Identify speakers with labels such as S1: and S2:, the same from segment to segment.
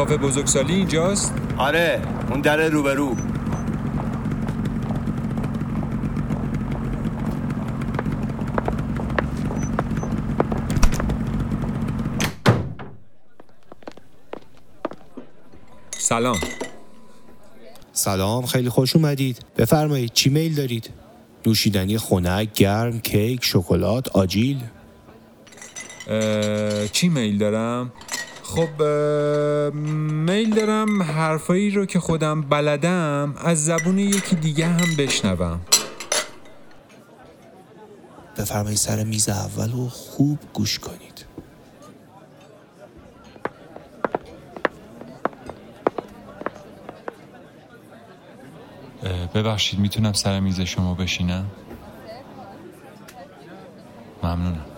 S1: کافه بزرگسالی اینجاست؟
S2: آره اون در روبرو.
S1: سلام.
S3: سلام خیلی خوش اومدید. بفرمایید چی میل دارید؟ نوشیدنی خنک گرم کیک شکلات آجیل؟
S1: اه، چی میل دارم؟ خب میل دارم حرفایی رو که خودم بلدم از زبون یکی دیگه هم بشنوم.
S3: بفرمایید سر میز اول و خوب گوش کنید.
S4: ببخشید می‌تونم سر میز شما بشینم؟ ممنونم.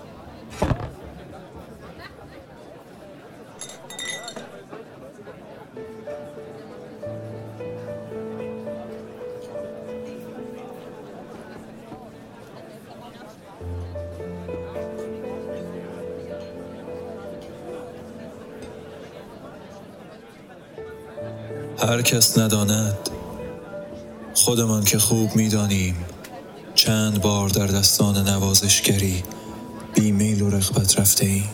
S5: هر کس نداند. خودمان که خوب می‌دانیم. چند بار در دستان نوازشگری بیمیل و رغبت رفته ایم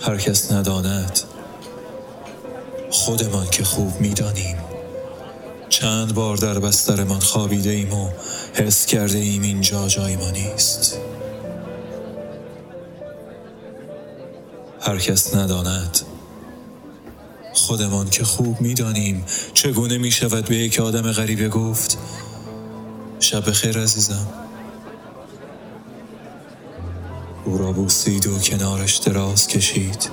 S5: هر کس نداند. خودمان که خوب می‌دانیم. چند بار در بسترمان خوابیده ایم و حس کرده ایم اینجا جای ما نیست. هر کس نداند. خودمان که خوب می‌دانیم چگونه می شود به یک آدم غریبه گفت شب خیر عزیزم. او را بوسید و کنارش دراز کشید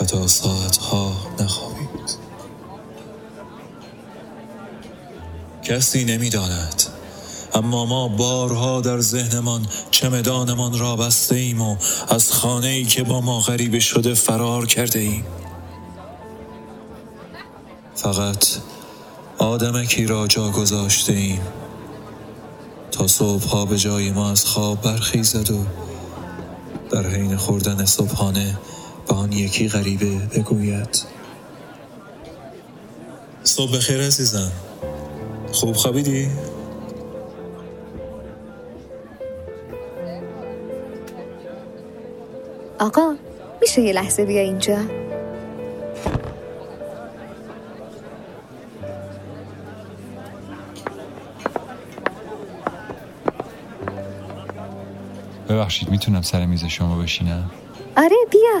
S5: و تا ساعتها نخوابید. کسی نمی‌داند اما ما بارها در ذهنمان چمدانمان را بسته ایم و از خانه ای که با ما غریبه شده فرار کرده ایم فقط آدمکی را جا گذاشته ایم. تا صبحها به جای ما از خواب برخیزد و در حین خوردن صبحانه به آن یکی غریبه بگوید. صبح خیر عزیزم. خوب خوابیدی؟
S6: آقا میشه یه لحظه بیا اینجا؟
S4: ببخشید می‌تونم سر میز شما بشینم؟
S6: آره بیا.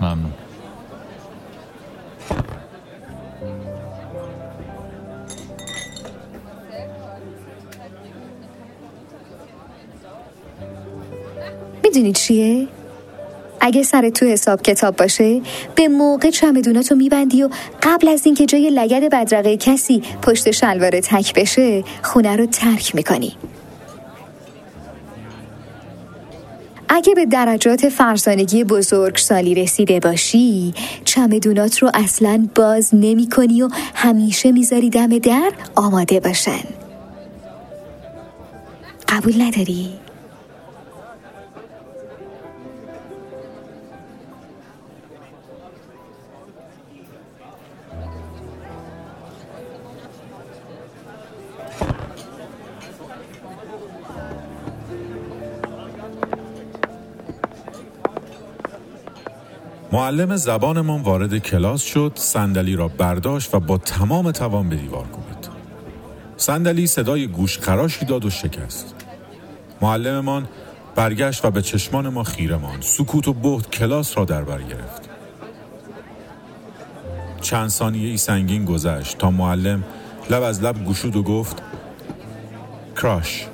S4: ممنون.
S6: می‌دونی چیه؟ اگه سر تو حساب کتاب باشه به موقع چمدوناتو میبندی و قبل از اینکه جای لگد بدرقه کسی پشت شلوار تک بشه خونه رو ترک می‌کنی. اگه به درجات فرزانگی بزرگ سالی رسیده باشی چمدونات رو اصلا باز نمی کنی و همیشه می‌ذاری دم در آماده باشن قبول نداری؟
S7: معلم زبانمان وارد کلاس شد صندلی را برداشت و با تمام توان به دیوار کوبید صندلی صدای گوش خراشی داد و شکست. معلممان برگشت و به چشمان ما خیره ماند. سکوت و بهت کلاس را در بر گرفت. چند ثانیه ای سنگین گذشت تا معلم لب از لب گشود و گفت کراش.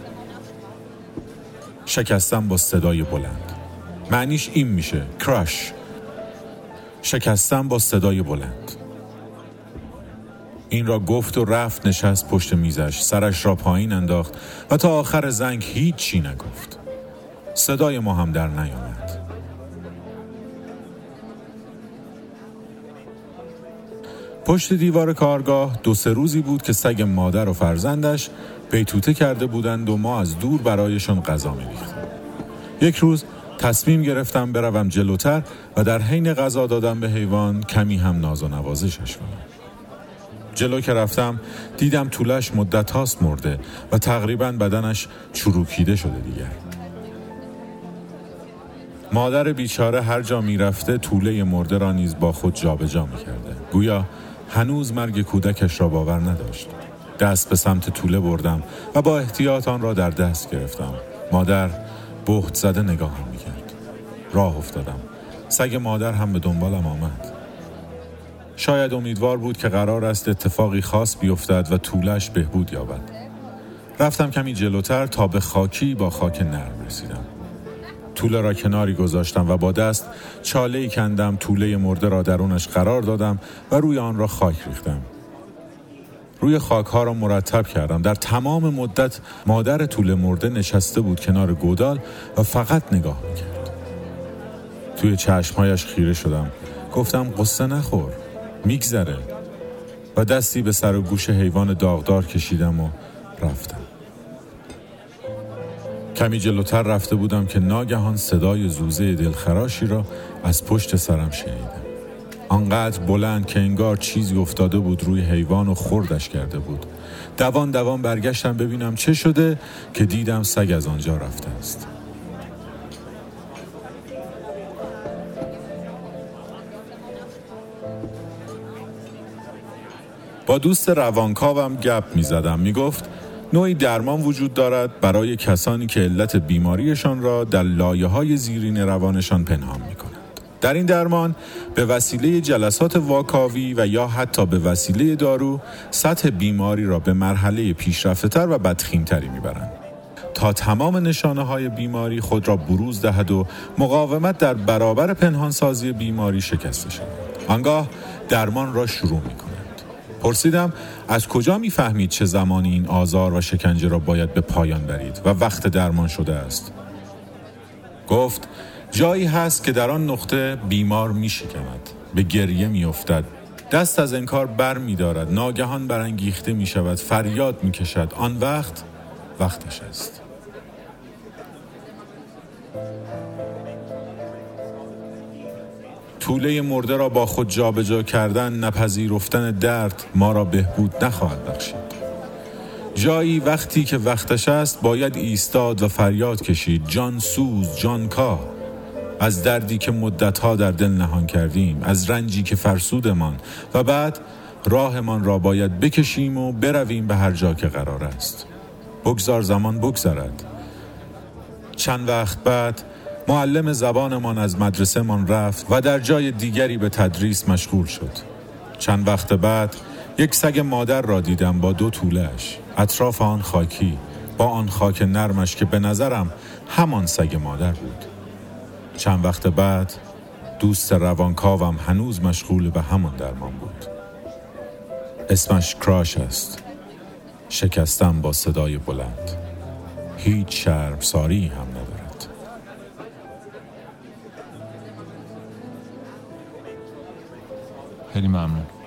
S7: شکستم با صدای بلند. معنیش این میشه کراش. شکستم با صدای بلند. این را گفت و رفت نشست پشت میزش. سرش را پایین انداخت و تا آخر زنگ هیچی نگفت. صدای ما هم در نیامد. پشت دیوار کارگاه دو سه روزی بود که سگ مادر و فرزندش بیتوته کرده بودند و ما از دور برایشان غذا میریختیم. یک روز تصمیم گرفتم بروم جلوتر و در حین غذا دادن به حیوان کمی هم ناز و نوازشش کنم جلو که رفتم دیدم طولش مدت هاست مرده و تقریبا بدنش چروکیده شده دیگر. مادر بیچاره هر جا می‌رفته طوله مرده را نیز با خود جابجا می‌کرده. گویا هنوز مرگ کودکش را باور نداشت. دست به سمت طوله بردم و با احتیاط آن را در دست گرفتم. مادر بهت زده نگاهم. راه افتادم. سگ مادر هم به دنبالم آمد. شاید امیدوار بود که قرار است اتفاقی خاص بیفتد و طولش بهبود یابد. رفتم کمی جلوتر تا به خاکی با خاک نرم رسیدم. طوله را کناری گذاشتم و با دست چاله کندم طوله مرده را درونش قرار دادم و روی آن را خاک ریختم. روی خاک ها را مرتب کردم. در تمام مدت مادر طول مرده نشسته بود کنار گودال و فقط نگاه می‌کرد. توی چشمهایش خیره شدم. گفتم قصه نخور میگذره. و دستی به سر و گوش حیوان داغدار کشیدم و رفتم. کمی جلوتر رفته بودم که ناگهان صدای زوزه دلخراشی را از پشت سرم شنیدم. آنقدر بلند که انگار چیزی افتاده بود روی حیوان و خوردش کرده بود. دوان دوان برگشتم ببینم چه شده که دیدم سگ از آنجا رفته است. با دوست روانکاوم گپ می زدم می گفت نوعی درمان وجود دارد برای کسانی که علت بیماریشان را در لایه های زیرین روانشان پنهان می کنند. در این درمان به وسیله جلسات واکاوی و یا حتی به وسیله دارو سطح بیماری را به مرحله پیشرفته و بدخیمتری می‌برند. تا تمام نشانه های بیماری خود را بروز دهد و مقاومت در برابر پنهانسازی بیماری شکسته شود. آنگاه درمان را شروع می کنند پرسیدم از کجا می‌فهمید چه زمانی این آزار و شکنجه را باید به پایان برید و وقت درمان شده است؟ گفت جایی هست که در آن نقطه بیمار می شکند به گریه می افتد دست از انکار بر می دارد ناگهان برانگیخته می شود فریاد می کشد آن وقت وقتش است. طوله مرده را با خود جابجا جا کردن نپذیرفتن درد ما را بهبود نخواهد بخشید. جایی وقتی که وقتش است باید ایستاد و فریاد کشید. جان سوز جان کا از دردی که مدتها در دل نهان کردیم از رنجی که فرسودمان. و بعد راهمان را باید بکشیم و برویم به هر جا که قرار است. بگذار زمان بگذرد. چند وقت بعد معلم زبانمان از مدرسه من رفت و در جای دیگری به تدریس مشغول شد. چند وقت بعد یک سگ مادر را دیدم با دو طولش اطراف آن خاکی با آن خاک نرمش که به نظرم همان سگ مادر بود. چند وقت بعد دوست روانکاوم هنوز مشغول به همان درمان بود. اسمش کراش است. شکستم با صدای بلند. هیچ ساری هم ندارد
S4: خیلی ممنون.